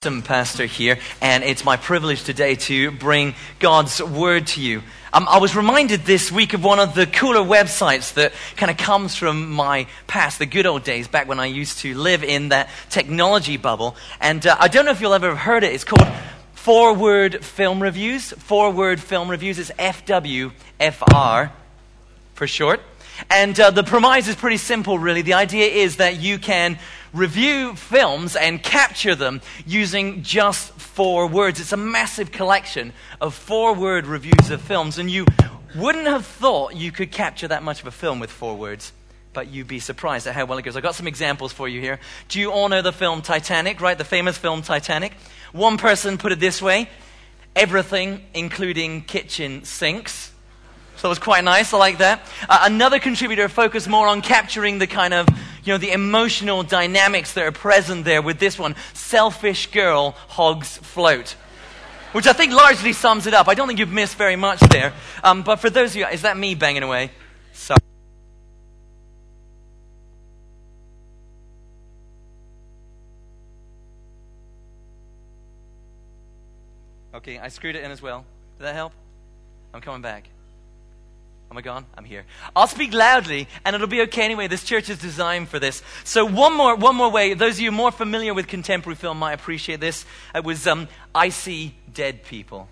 Pastor here, and it's my privilege today to bring God's word to you. Um, I was reminded this week of one of the cooler websites that kind of comes from my past, the good old days, back when I used to live in that technology bubble. And uh, I don't know if you'll ever have heard it. It's called Four Word Film Reviews. Four Word Film Reviews is FWFR for short. And uh, the premise is pretty simple, really. The idea is that you can review films and capture them using just four words. It's a massive collection of four word reviews of films, and you wouldn't have thought you could capture that much of a film with four words. But you'd be surprised at how well it goes. I've got some examples for you here. Do you all know the film Titanic, right? The famous film Titanic? One person put it this way everything, including kitchen sinks. So it was quite nice. I like that. Uh, another contributor focused more on capturing the kind of, you know, the emotional dynamics that are present there with this one. Selfish girl hogs float. Which I think largely sums it up. I don't think you've missed very much there. Um, but for those of you, is that me banging away? Sorry. Okay, I screwed it in as well. Did that help? I'm coming back. Am I gone? I'm here. I'll speak loudly, and it'll be okay anyway. This church is designed for this. So one more, one more way. Those of you more familiar with contemporary film might appreciate this. It was um, I See Dead People.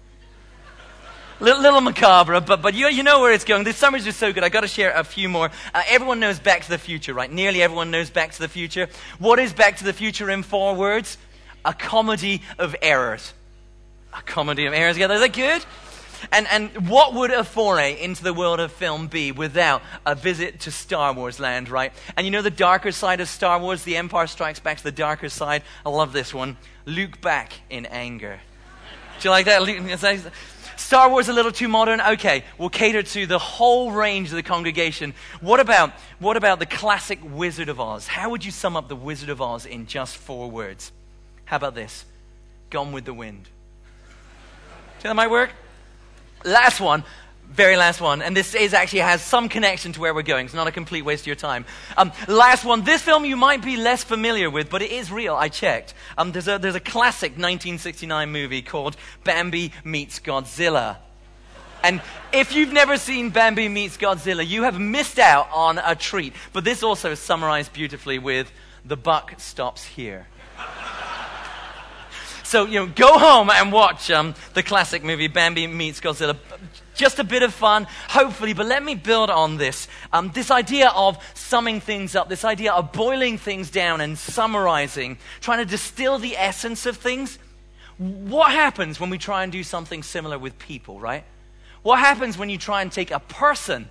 Little, little, macabre, but, but you, you know where it's going. This summer's just so good. i got to share a few more. Uh, everyone knows Back to the Future, right? Nearly everyone knows Back to the Future. What is Back to the Future in four words? A comedy of errors. A comedy of errors. Yeah, is that good? And, and what would a foray into the world of film be without a visit to Star Wars land, right? And you know the darker side of Star Wars, The Empire Strikes Back to the darker side? I love this one. Luke back in anger. Do you like that? Star Wars a little too modern? Okay, we'll cater to the whole range of the congregation. What about, what about the classic Wizard of Oz? How would you sum up the Wizard of Oz in just four words? How about this? Gone with the wind. Do you think that might work? Last one, very last one, and this is actually has some connection to where we're going. It's not a complete waste of your time. Um, last one. This film you might be less familiar with, but it is real. I checked. Um, there's, a, there's a classic 1969 movie called Bambi Meets Godzilla. And if you've never seen Bambi Meets Godzilla, you have missed out on a treat. But this also is summarized beautifully with The Buck Stops Here. So, you know, go home and watch um, the classic movie Bambi Meets Godzilla. Just a bit of fun, hopefully, but let me build on this. Um, this idea of summing things up, this idea of boiling things down and summarizing, trying to distill the essence of things. What happens when we try and do something similar with people, right? What happens when you try and take a person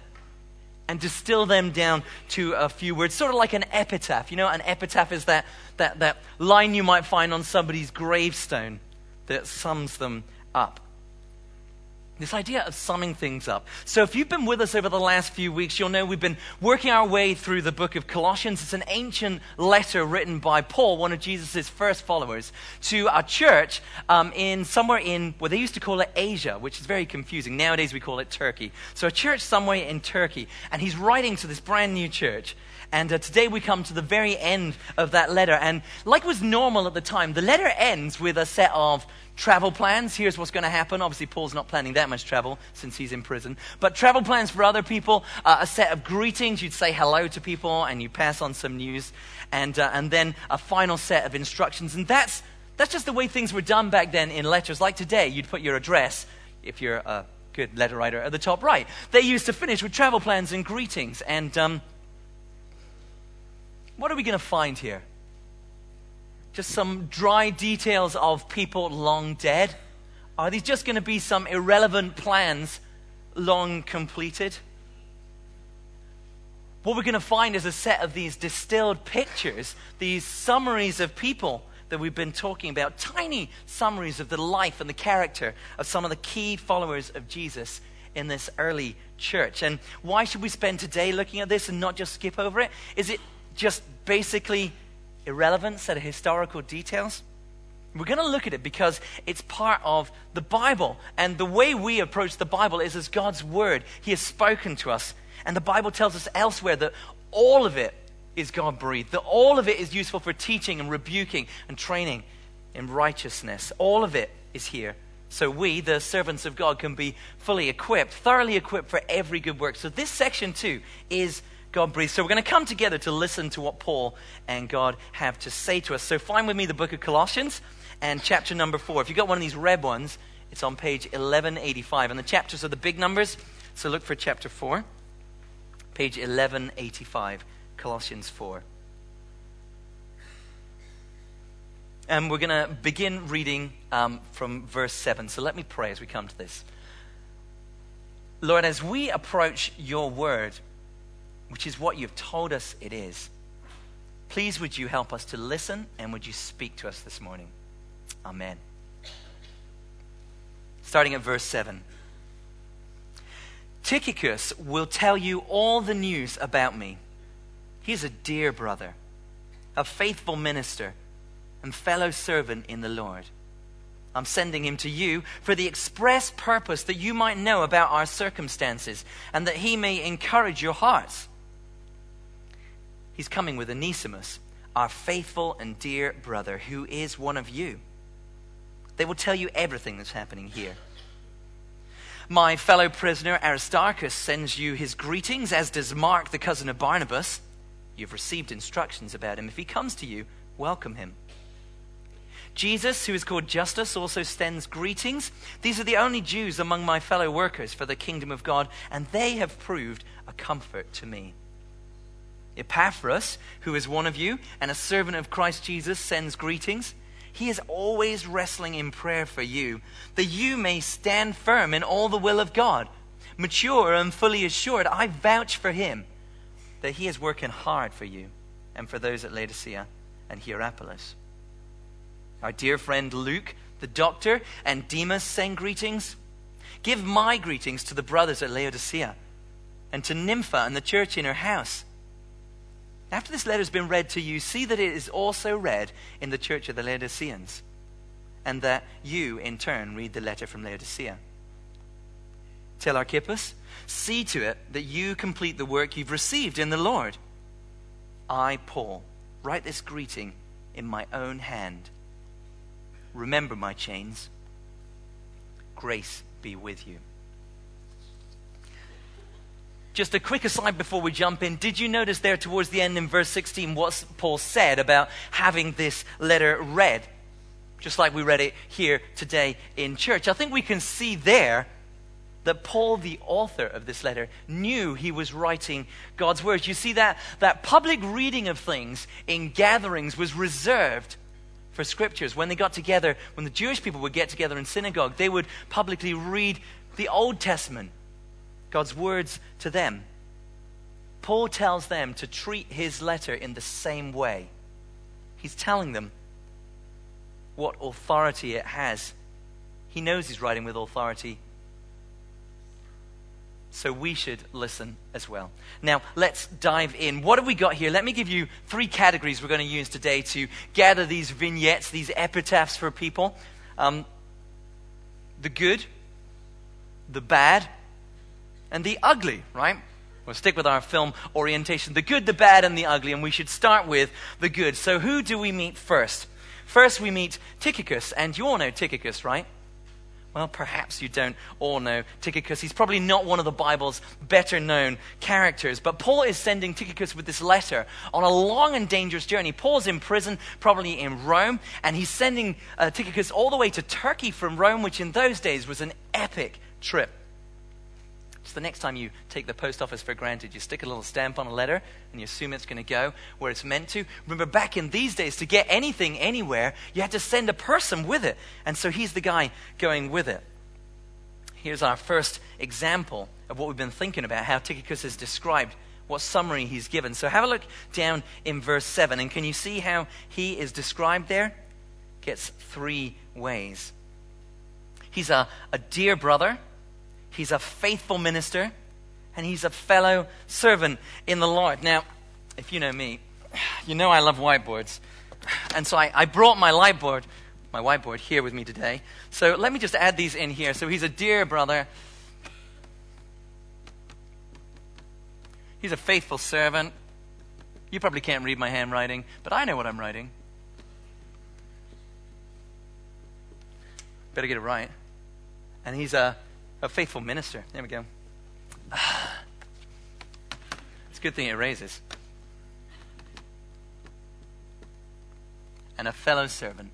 and distill them down to a few words, sort of like an epitaph. You know, an epitaph is that, that, that line you might find on somebody's gravestone that sums them up. This idea of summing things up. So, if you've been with us over the last few weeks, you'll know we've been working our way through the book of Colossians. It's an ancient letter written by Paul, one of Jesus' first followers, to a church um, in somewhere in what well, they used to call it Asia, which is very confusing. Nowadays, we call it Turkey. So, a church somewhere in Turkey. And he's writing to this brand new church. And uh, today we come to the very end of that letter. And like was normal at the time, the letter ends with a set of travel plans. Here's what's going to happen. Obviously, Paul's not planning that much travel since he's in prison. But travel plans for other people, uh, a set of greetings. You'd say hello to people and you pass on some news. And, uh, and then a final set of instructions. And that's, that's just the way things were done back then in letters. Like today, you'd put your address, if you're a good letter writer, at the top right. They used to finish with travel plans and greetings. And um, what are we going to find here? Just some dry details of people long dead? Are these just going to be some irrelevant plans long completed? What we're going to find is a set of these distilled pictures, these summaries of people that we've been talking about, tiny summaries of the life and the character of some of the key followers of Jesus in this early church. And why should we spend today looking at this and not just skip over it? Is it just basically irrelevant set of historical details. We're going to look at it because it's part of the Bible. And the way we approach the Bible is as God's Word. He has spoken to us. And the Bible tells us elsewhere that all of it is God breathed, that all of it is useful for teaching and rebuking and training in righteousness. All of it is here. So we, the servants of God, can be fully equipped, thoroughly equipped for every good work. So this section too is God breathed. So we're going to come together to listen to what Paul and God have to say to us. So find with me the book of Colossians and chapter number four. If you've got one of these red ones, it's on page 1185. And the chapters are the big numbers. So look for chapter four, page 1185, Colossians 4. And we're going to begin reading um, from verse 7. So let me pray as we come to this. Lord, as we approach your word, which is what you've told us it is, please would you help us to listen and would you speak to us this morning? Amen. Starting at verse 7. Tychicus will tell you all the news about me. He's a dear brother, a faithful minister and fellow servant in the Lord. I'm sending him to you for the express purpose that you might know about our circumstances and that he may encourage your hearts. He's coming with Onesimus, our faithful and dear brother, who is one of you. They will tell you everything that's happening here. My fellow prisoner Aristarchus sends you his greetings, as does Mark, the cousin of Barnabas. You've received instructions about him. If he comes to you, welcome him. Jesus, who is called Justus, also sends greetings. These are the only Jews among my fellow workers for the kingdom of God, and they have proved a comfort to me. Epaphras, who is one of you and a servant of Christ Jesus, sends greetings. He is always wrestling in prayer for you, that you may stand firm in all the will of God, mature and fully assured. I vouch for him that he is working hard for you and for those at Laodicea and Hierapolis. Our dear friend Luke, the doctor, and Demas send greetings. Give my greetings to the brothers at Laodicea and to Nympha and the church in her house. After this letter has been read to you, see that it is also read in the church of the Laodiceans, and that you, in turn, read the letter from Laodicea. Tell Archippus, see to it that you complete the work you've received in the Lord. I, Paul, write this greeting in my own hand. Remember my chains. Grace be with you. Just a quick aside before we jump in. Did you notice there towards the end in verse 16 what Paul said about having this letter read? Just like we read it here today in church. I think we can see there that Paul, the author of this letter, knew he was writing God's words. You see that that public reading of things in gatherings was reserved for scriptures. When they got together, when the Jewish people would get together in synagogue, they would publicly read the Old Testament, God's words to them. Paul tells them to treat his letter in the same way. He's telling them what authority it has. He knows he's writing with authority so we should listen as well. Now, let's dive in. What have we got here? Let me give you three categories we're going to use today to gather these vignettes, these epitaphs for people um, the good, the bad, and the ugly, right? We'll stick with our film orientation the good, the bad, and the ugly, and we should start with the good. So, who do we meet first? First, we meet Tychicus, and you all know Tychicus, right? Well, perhaps you don't all know Tychicus. He's probably not one of the Bible's better known characters. But Paul is sending Tychicus with this letter on a long and dangerous journey. Paul's in prison, probably in Rome, and he's sending uh, Tychicus all the way to Turkey from Rome, which in those days was an epic trip. The next time you take the post office for granted, you stick a little stamp on a letter and you assume it's going to go where it's meant to. Remember, back in these days, to get anything anywhere, you had to send a person with it. And so he's the guy going with it. Here's our first example of what we've been thinking about, how Tychicus is described, what summary he's given. So have a look down in verse 7, and can you see how he is described there? Gets three ways. He's a, a dear brother He's a faithful minister, and he's a fellow servant in the Lord. Now, if you know me, you know I love whiteboards. And so I, I brought my whiteboard, my whiteboard here with me today. So let me just add these in here. So he's a dear brother. He's a faithful servant. You probably can't read my handwriting, but I know what I'm writing. Better get it right. And he's a, a faithful minister. There we go. It's a good thing it raises. And a fellow servant.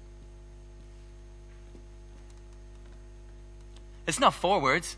It's not four words.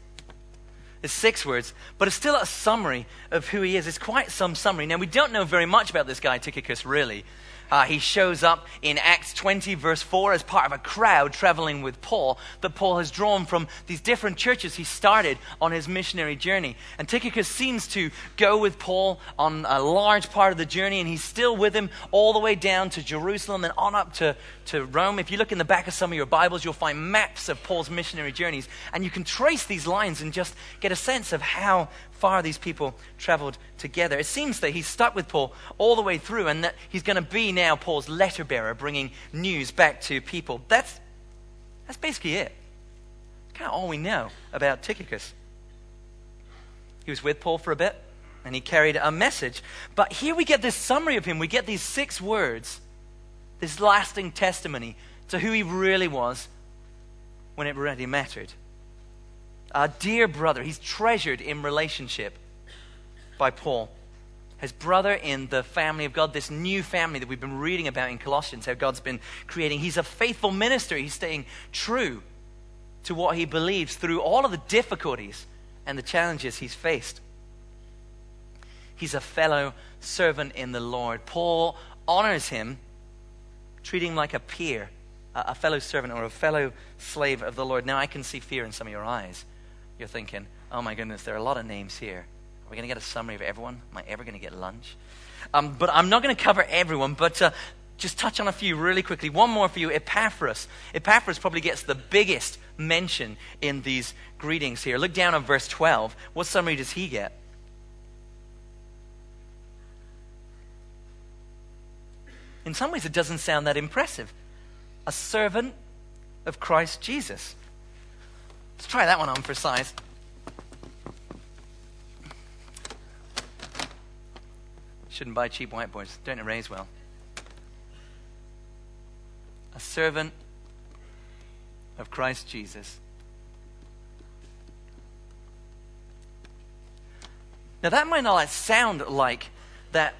It's six words, but it's still a summary of who he is. It's quite some summary. Now, we don't know very much about this guy, Tychicus, really. Uh, he shows up in Acts 20, verse 4, as part of a crowd traveling with Paul that Paul has drawn from these different churches he started on his missionary journey. And Tychicus seems to go with Paul on a large part of the journey, and he's still with him all the way down to Jerusalem and on up to, to Rome. If you look in the back of some of your Bibles, you'll find maps of Paul's missionary journeys, and you can trace these lines and just get a sense of how far these people traveled together. It seems that he's stuck with Paul all the way through and that he's going to be now Paul's letter bearer, bringing news back to people. That's, that's basically it. Kind of all we know about Tychicus. He was with Paul for a bit and he carried a message. But here we get this summary of him. We get these six words, this lasting testimony to who he really was when it really mattered a dear brother. He's treasured in relationship by Paul. His brother in the family of God, this new family that we've been reading about in Colossians, how God's been creating. He's a faithful minister. He's staying true to what he believes through all of the difficulties and the challenges he's faced. He's a fellow servant in the Lord. Paul honors him, treating him like a peer, a fellow servant or a fellow slave of the Lord. Now, I can see fear in some of your eyes you're thinking, oh my goodness, there are a lot of names here. Are we going to get a summary of everyone? Am I ever going to get lunch? Um, but I'm not going to cover everyone, but uh, just touch on a few really quickly. One more for you Epaphras. Epaphras probably gets the biggest mention in these greetings here. Look down on verse 12. What summary does he get? In some ways, it doesn't sound that impressive. A servant of Christ Jesus. Let's try that one on for size. Shouldn't buy cheap whiteboards. Don't erase well. A servant of Christ Jesus. Now, that might not sound like that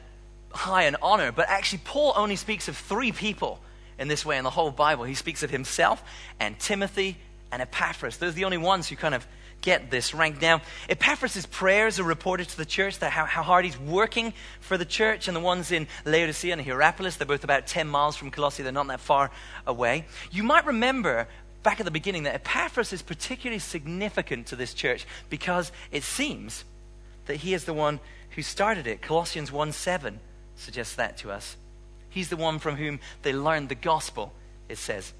high an honor, but actually, Paul only speaks of three people in this way in the whole Bible. He speaks of himself and Timothy and Epaphras. Those are the only ones who kind of get this rank. Now, Epaphras' prayers are reported to the church, that how, how, hard he's working for the church, and the ones in Laodicea and Hierapolis, they're both about 10 miles from Colossae, they're not that far away. You might remember back at the beginning that Epaphras is particularly significant to this church because it seems that he is the one who started it. Colossians 1 7 suggests that to us. He's the one from whom they learned the gospel, it says.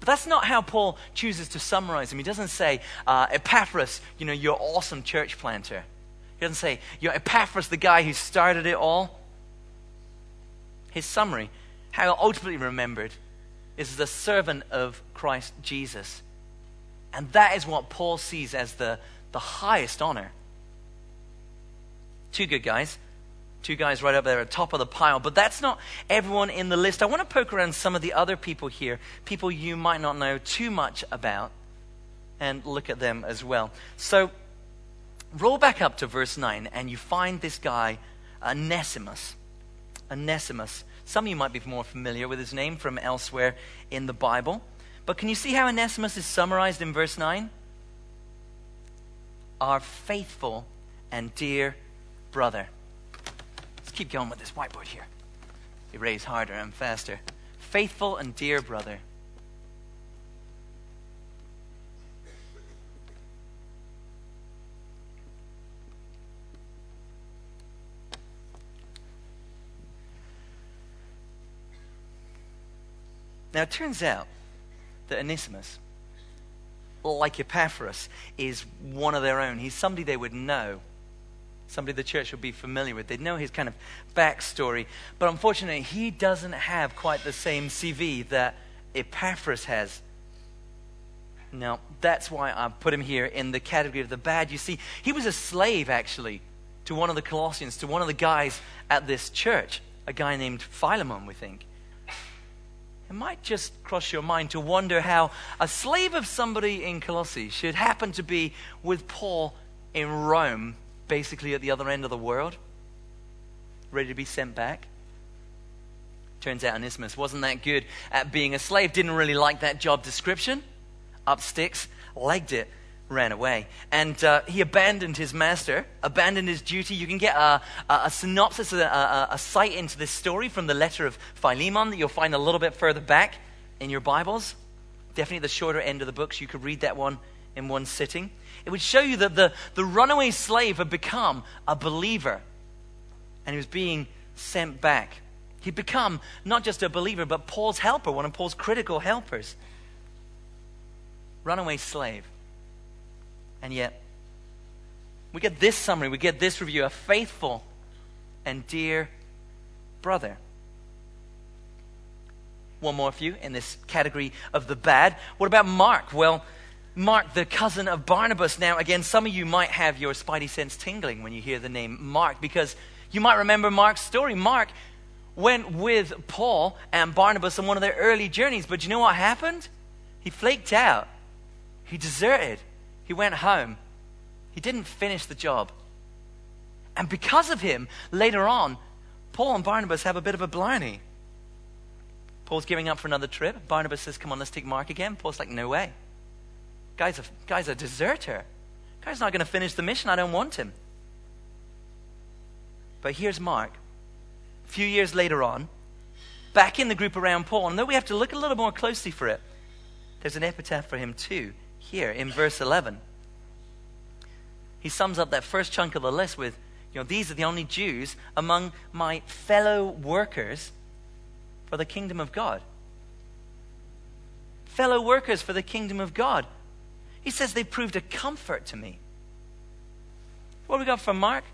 But that's not how Paul chooses to summarize him. He doesn't say, uh, Epaphras, you know, you're awesome church planter. He doesn't say, you're Epaphras, the guy who started it all. His summary, how ultimately remembered, is the servant of Christ Jesus. And that is what Paul sees as the, the highest honor. Two good guys Two guys right up there at the top of the pile. But that's not everyone in the list. I want to poke around some of the other people here, people you might not know too much about, and look at them as well. So, roll back up to verse 9, and you find this guy, Onesimus. Onesimus. Some of you might be more familiar with his name from elsewhere in the Bible. But can you see how Onesimus is summarized in verse 9? Our faithful and dear brother keep going with this whiteboard here. Erase harder and faster. Faithful and dear brother. Now, it turns out that Onesimus, like Epaphras, is one of their own. He's somebody they would know somebody the church would be familiar with. They'd know his kind of backstory. But unfortunately, he doesn't have quite the same CV that Epaphras has. Now, that's why I put him here in the category of the bad. You see, he was a slave, actually, to one of the Colossians, to one of the guys at this church, a guy named Philemon, we think. it might just cross your mind to wonder how a slave of somebody in Colossae should happen to be with Paul in Rome, basically at the other end of the world, ready to be sent back. Turns out Onesimus wasn't that good at being a slave, didn't really like that job description, up sticks, legged it, ran away. And uh, he abandoned his master, abandoned his duty. You can get a, a, a synopsis, a, a, a sight into this story from the letter of Philemon that you'll find a little bit further back in your Bibles. Definitely the shorter end of the books. You could read that one in one sitting. It would show you that the, the runaway slave had become a believer and he was being sent back. He'd become not just a believer, but Paul's helper, one of Paul's critical helpers. Runaway slave. And yet, we get this summary, we get this review a faithful and dear brother. One more for you in this category of the bad. What about Mark? Well, Mark, the cousin of Barnabas. Now, again, some of you might have your spidey sense tingling when you hear the name Mark because you might remember Mark's story. Mark went with Paul and Barnabas on one of their early journeys, but you know what happened? He flaked out, he deserted. He went home. He didn't finish the job. And because of him, later on, Paul and Barnabas have a bit of a blarney. Paul's giving up for another trip. Barnabas says, Come on, let's take Mark again. Paul's like, No way. Guy's a, guy's a deserter. Guy's not going to finish the mission. I don't want him. But here's Mark. A few years later on, back in the group around Paul, and though we have to look a little more closely for it, there's an epitaph for him too here in verse 11. He sums up that first chunk of the list with, you know, these are the only Jews among my fellow workers for the kingdom of God. Fellow workers for the kingdom of God. He says they proved a comfort to me. What we got from Mark?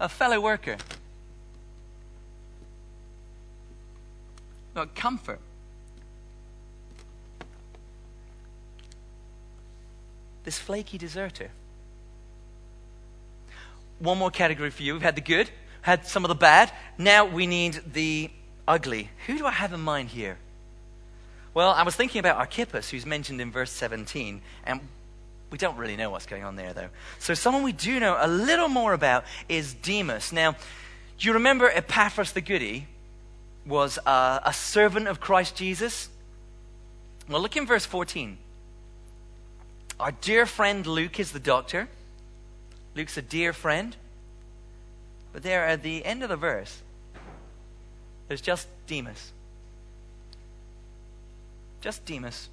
A fellow worker. Got comfort. this flaky deserter. One more category for you. We've had the good, had some of the bad. Now we need the ugly. Who do I have in mind here? Well, I was thinking about Archippus, who's mentioned in verse 17, and we don't really know what's going on there, though. So, someone we do know a little more about is Demas. Now, do you remember Epaphras the Goody was a, a servant of Christ Jesus? Well, look in verse 14. Our dear friend Luke is the doctor. Luke's a dear friend. But there at the end of the verse, there's just Demas. Just Demas.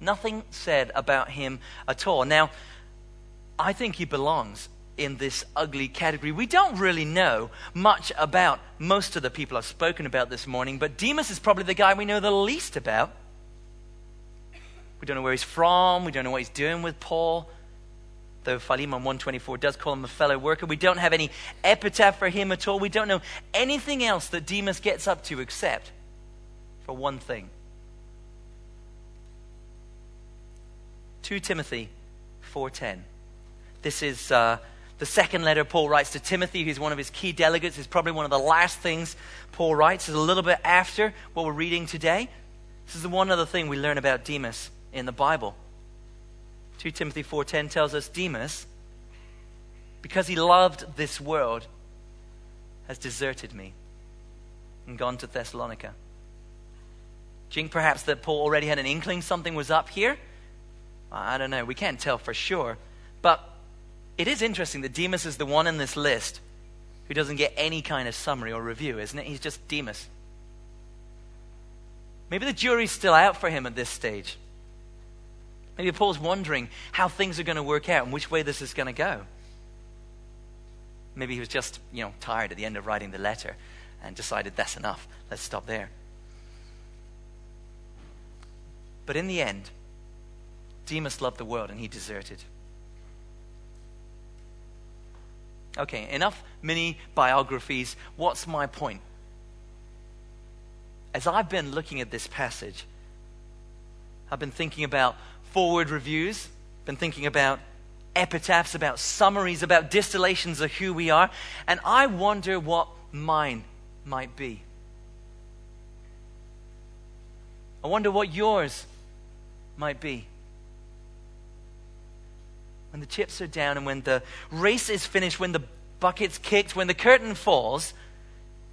Nothing said about him at all. Now, I think he belongs in this ugly category. We don't really know much about most of the people I've spoken about this morning, but Demas is probably the guy we know the least about. We don't know where he's from. We don't know what he's doing with Paul. Though Philemon 124 does call him a fellow worker. We don't have any epitaph for him at all. We don't know anything else that Demas gets up to except for one thing. 2 Timothy 4.10. This is uh, the second letter Paul writes to Timothy, who's one of his key delegates. It's probably one of the last things Paul writes. It's a little bit after what we're reading today. This is the one other thing we learn about Demas in the Bible. 2 Timothy 4:10 tells us Demas because he loved this world has deserted me and gone to Thessalonica. Do you think perhaps that Paul already had an inkling something was up here? I don't know. We can't tell for sure. But it is interesting that Demas is the one in this list who doesn't get any kind of summary or review, isn't it? He's just Demas. Maybe the jury's still out for him at this stage. Maybe Paul's wondering how things are going to work out and which way this is going to go. Maybe he was just, you know, tired at the end of writing the letter and decided that's enough. Let's stop there. But in the end, Demas loved the world and he deserted. Okay, enough mini biographies. What's my point? As I've been looking at this passage, I've been thinking about four word reviews, been thinking about epitaphs, about summaries, about distillations of who we are, and I wonder what mine might be. I wonder what yours might be. When the chips are down and when the race is finished, when the bucket's kicked, when the curtain falls,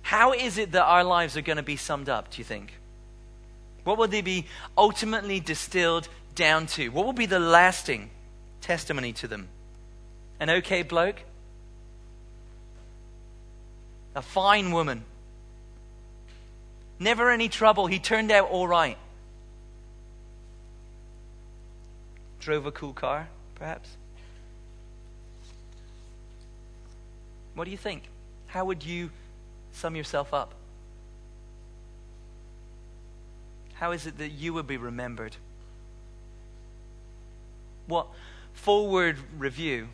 how is it that our lives are going to be summed up, do you think? What will they be ultimately distilled down to? What will be the lasting testimony to them? An okay bloke? A fine woman? Never any trouble. He turned out all right. Drove a cool car, perhaps? What do you think? How would you sum yourself up? How is it that you would be remembered? What four word review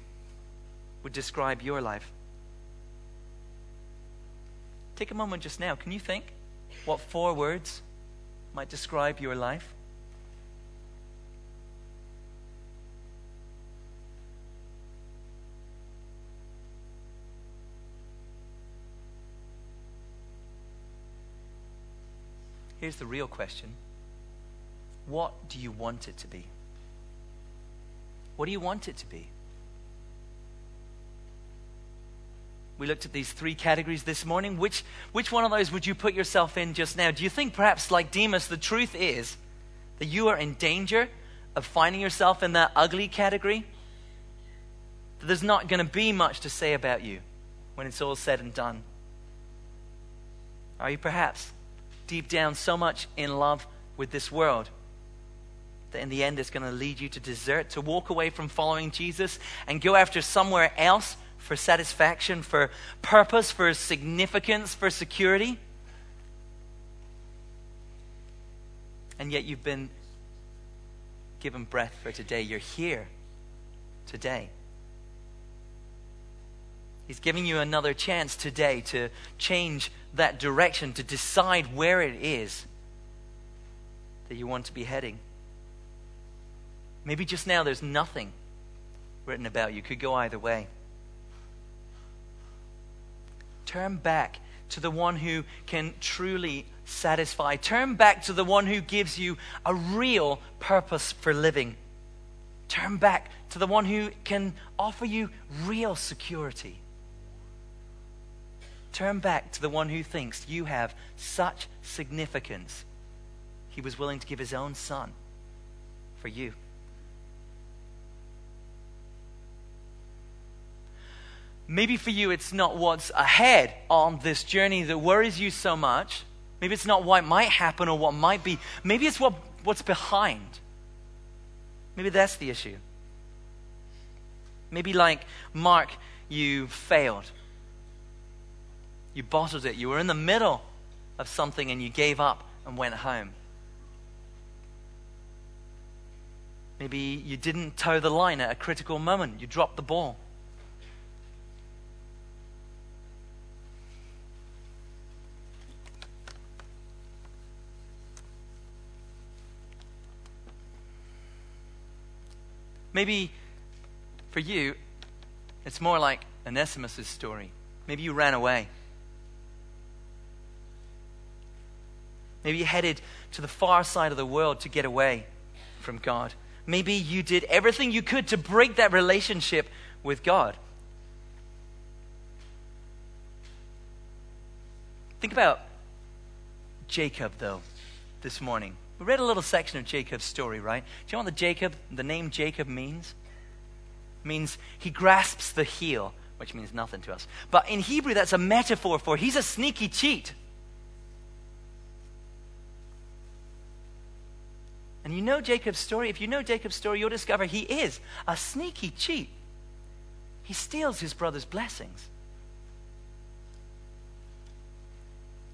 would describe your life? Take a moment just now. Can you think what four words might describe your life? Here's the real question What do you want it to be? What do you want it to be? We looked at these three categories this morning. Which, which one of those would you put yourself in just now? Do you think perhaps, like Demas, the truth is that you are in danger of finding yourself in that ugly category? That there's not going to be much to say about you when it's all said and done? Are you perhaps deep down so much in love with this world that in the end it's going to lead you to desert, to walk away from following Jesus and go after somewhere else for satisfaction, for purpose, for significance, for security. And yet you've been given breath for today. You're here today. He's giving you another chance today to change that direction, to decide where it is that you want to be heading. Maybe just now there's nothing written about you. Could go either way. Turn back to the one who can truly satisfy. Turn back to the one who gives you a real purpose for living. Turn back to the one who can offer you real security. Turn back to the one who thinks you have such significance. He was willing to give his own son for you. Maybe for you, it's not what's ahead on this journey that worries you so much. Maybe it's not what might happen or what might be. Maybe it's what, what's behind. Maybe that's the issue. Maybe, like Mark, you failed. You bottled it. You were in the middle of something and you gave up and went home. Maybe you didn't toe the line at a critical moment. You dropped the ball. Maybe for you, it's more like Onesimus' story. Maybe you ran away. Maybe you headed to the far side of the world to get away from God. Maybe you did everything you could to break that relationship with God. Think about Jacob, though, this morning. We read a little section of Jacob's story, right? Do you know what the Jacob, the name Jacob means? It means he grasps the heel, which means nothing to us. But in Hebrew, that's a metaphor for he's a sneaky cheat. And you know Jacob's story. If you know Jacob's story, you'll discover he is a sneaky cheat. He steals his brother's blessings.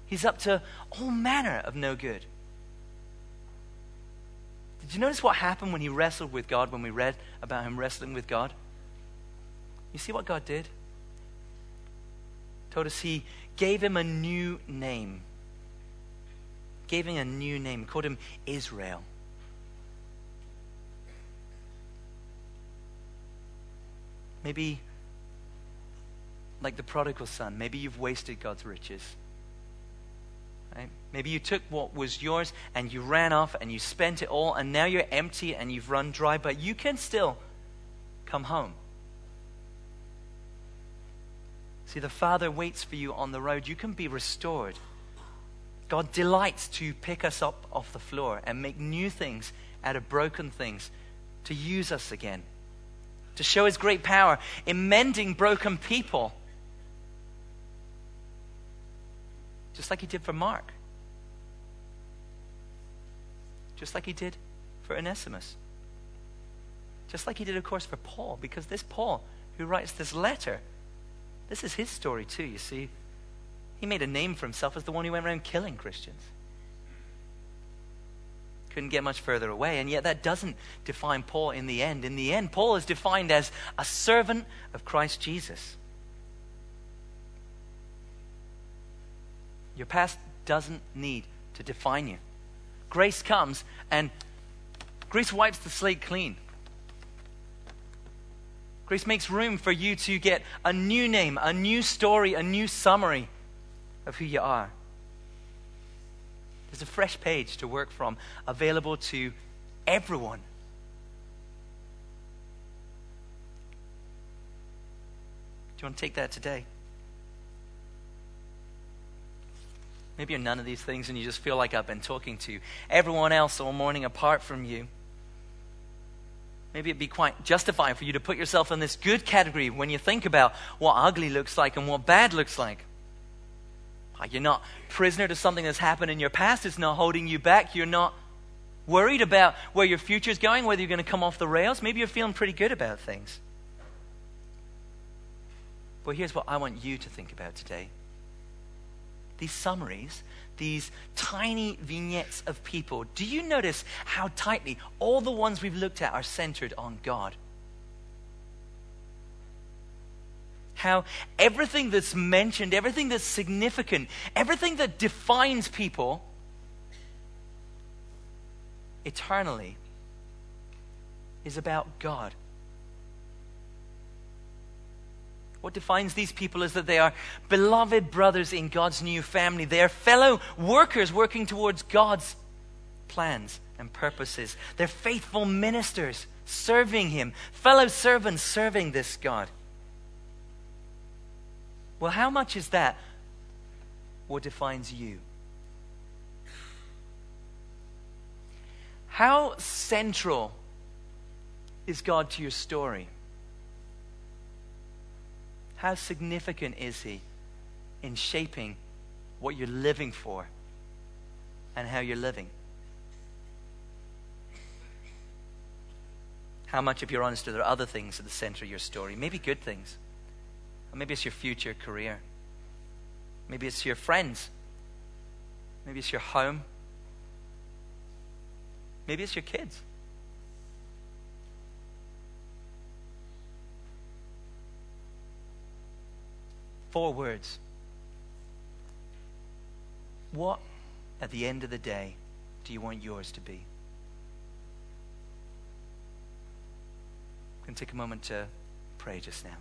He's up to all manner of no good. Did you notice what happened when he wrestled with God, when we read about him wrestling with God? You see what God did? Told us he gave him a new name. Gave him a new name, called him Israel. Maybe, like the prodigal son, maybe you've wasted God's riches. Right? Maybe you took what was yours and you ran off and you spent it all, and now you're empty and you've run dry, but you can still come home. See, the Father waits for you on the road. You can be restored. God delights to pick us up off the floor and make new things out of broken things, to use us again, to show His great power in mending broken people, just like He did for Mark just like he did for Onesimus. Just like he did, of course, for Paul, because this Paul who writes this letter, this is his story too, you see. He made a name for himself as the one who went around killing Christians. Couldn't get much further away, and yet that doesn't define Paul in the end. In the end, Paul is defined as a servant of Christ Jesus. Your past doesn't need to define you grace comes and grace wipes the slate clean. Grace makes room for you to get a new name, a new story, a new summary of who you are. There's a fresh page to work from, available to everyone. Do you want to take that today? Maybe you're none of these things and you just feel like I've been talking to everyone else all morning apart from you. Maybe it'd be quite justifying for you to put yourself in this good category when you think about what ugly looks like and what bad looks like. Ah, you're not prisoner to something that's happened in your past. It's not holding you back. You're not worried about where your future is going, whether you're going to come off the rails. Maybe you're feeling pretty good about things. But here's what I want you to think about today these summaries, these tiny vignettes of people, do you notice how tightly all the ones we've looked at are centered on God? How everything that's mentioned, everything that's significant, everything that defines people eternally is about God. What defines these people is that they are beloved brothers in God's new family. They are fellow workers working towards God's plans and purposes. They're faithful ministers serving Him, fellow servants serving this God. Well, how much is that what defines you? How central is God to your story? How significant is He in shaping what you're living for and how you're living? How much, if you're honest, are there other things at the center of your story? Maybe good things. Or maybe it's your future career. Maybe it's your friends. Maybe it's your home. Maybe it's your kids. Four words. What, at the end of the day, do you want yours to be? To take a moment to pray just now.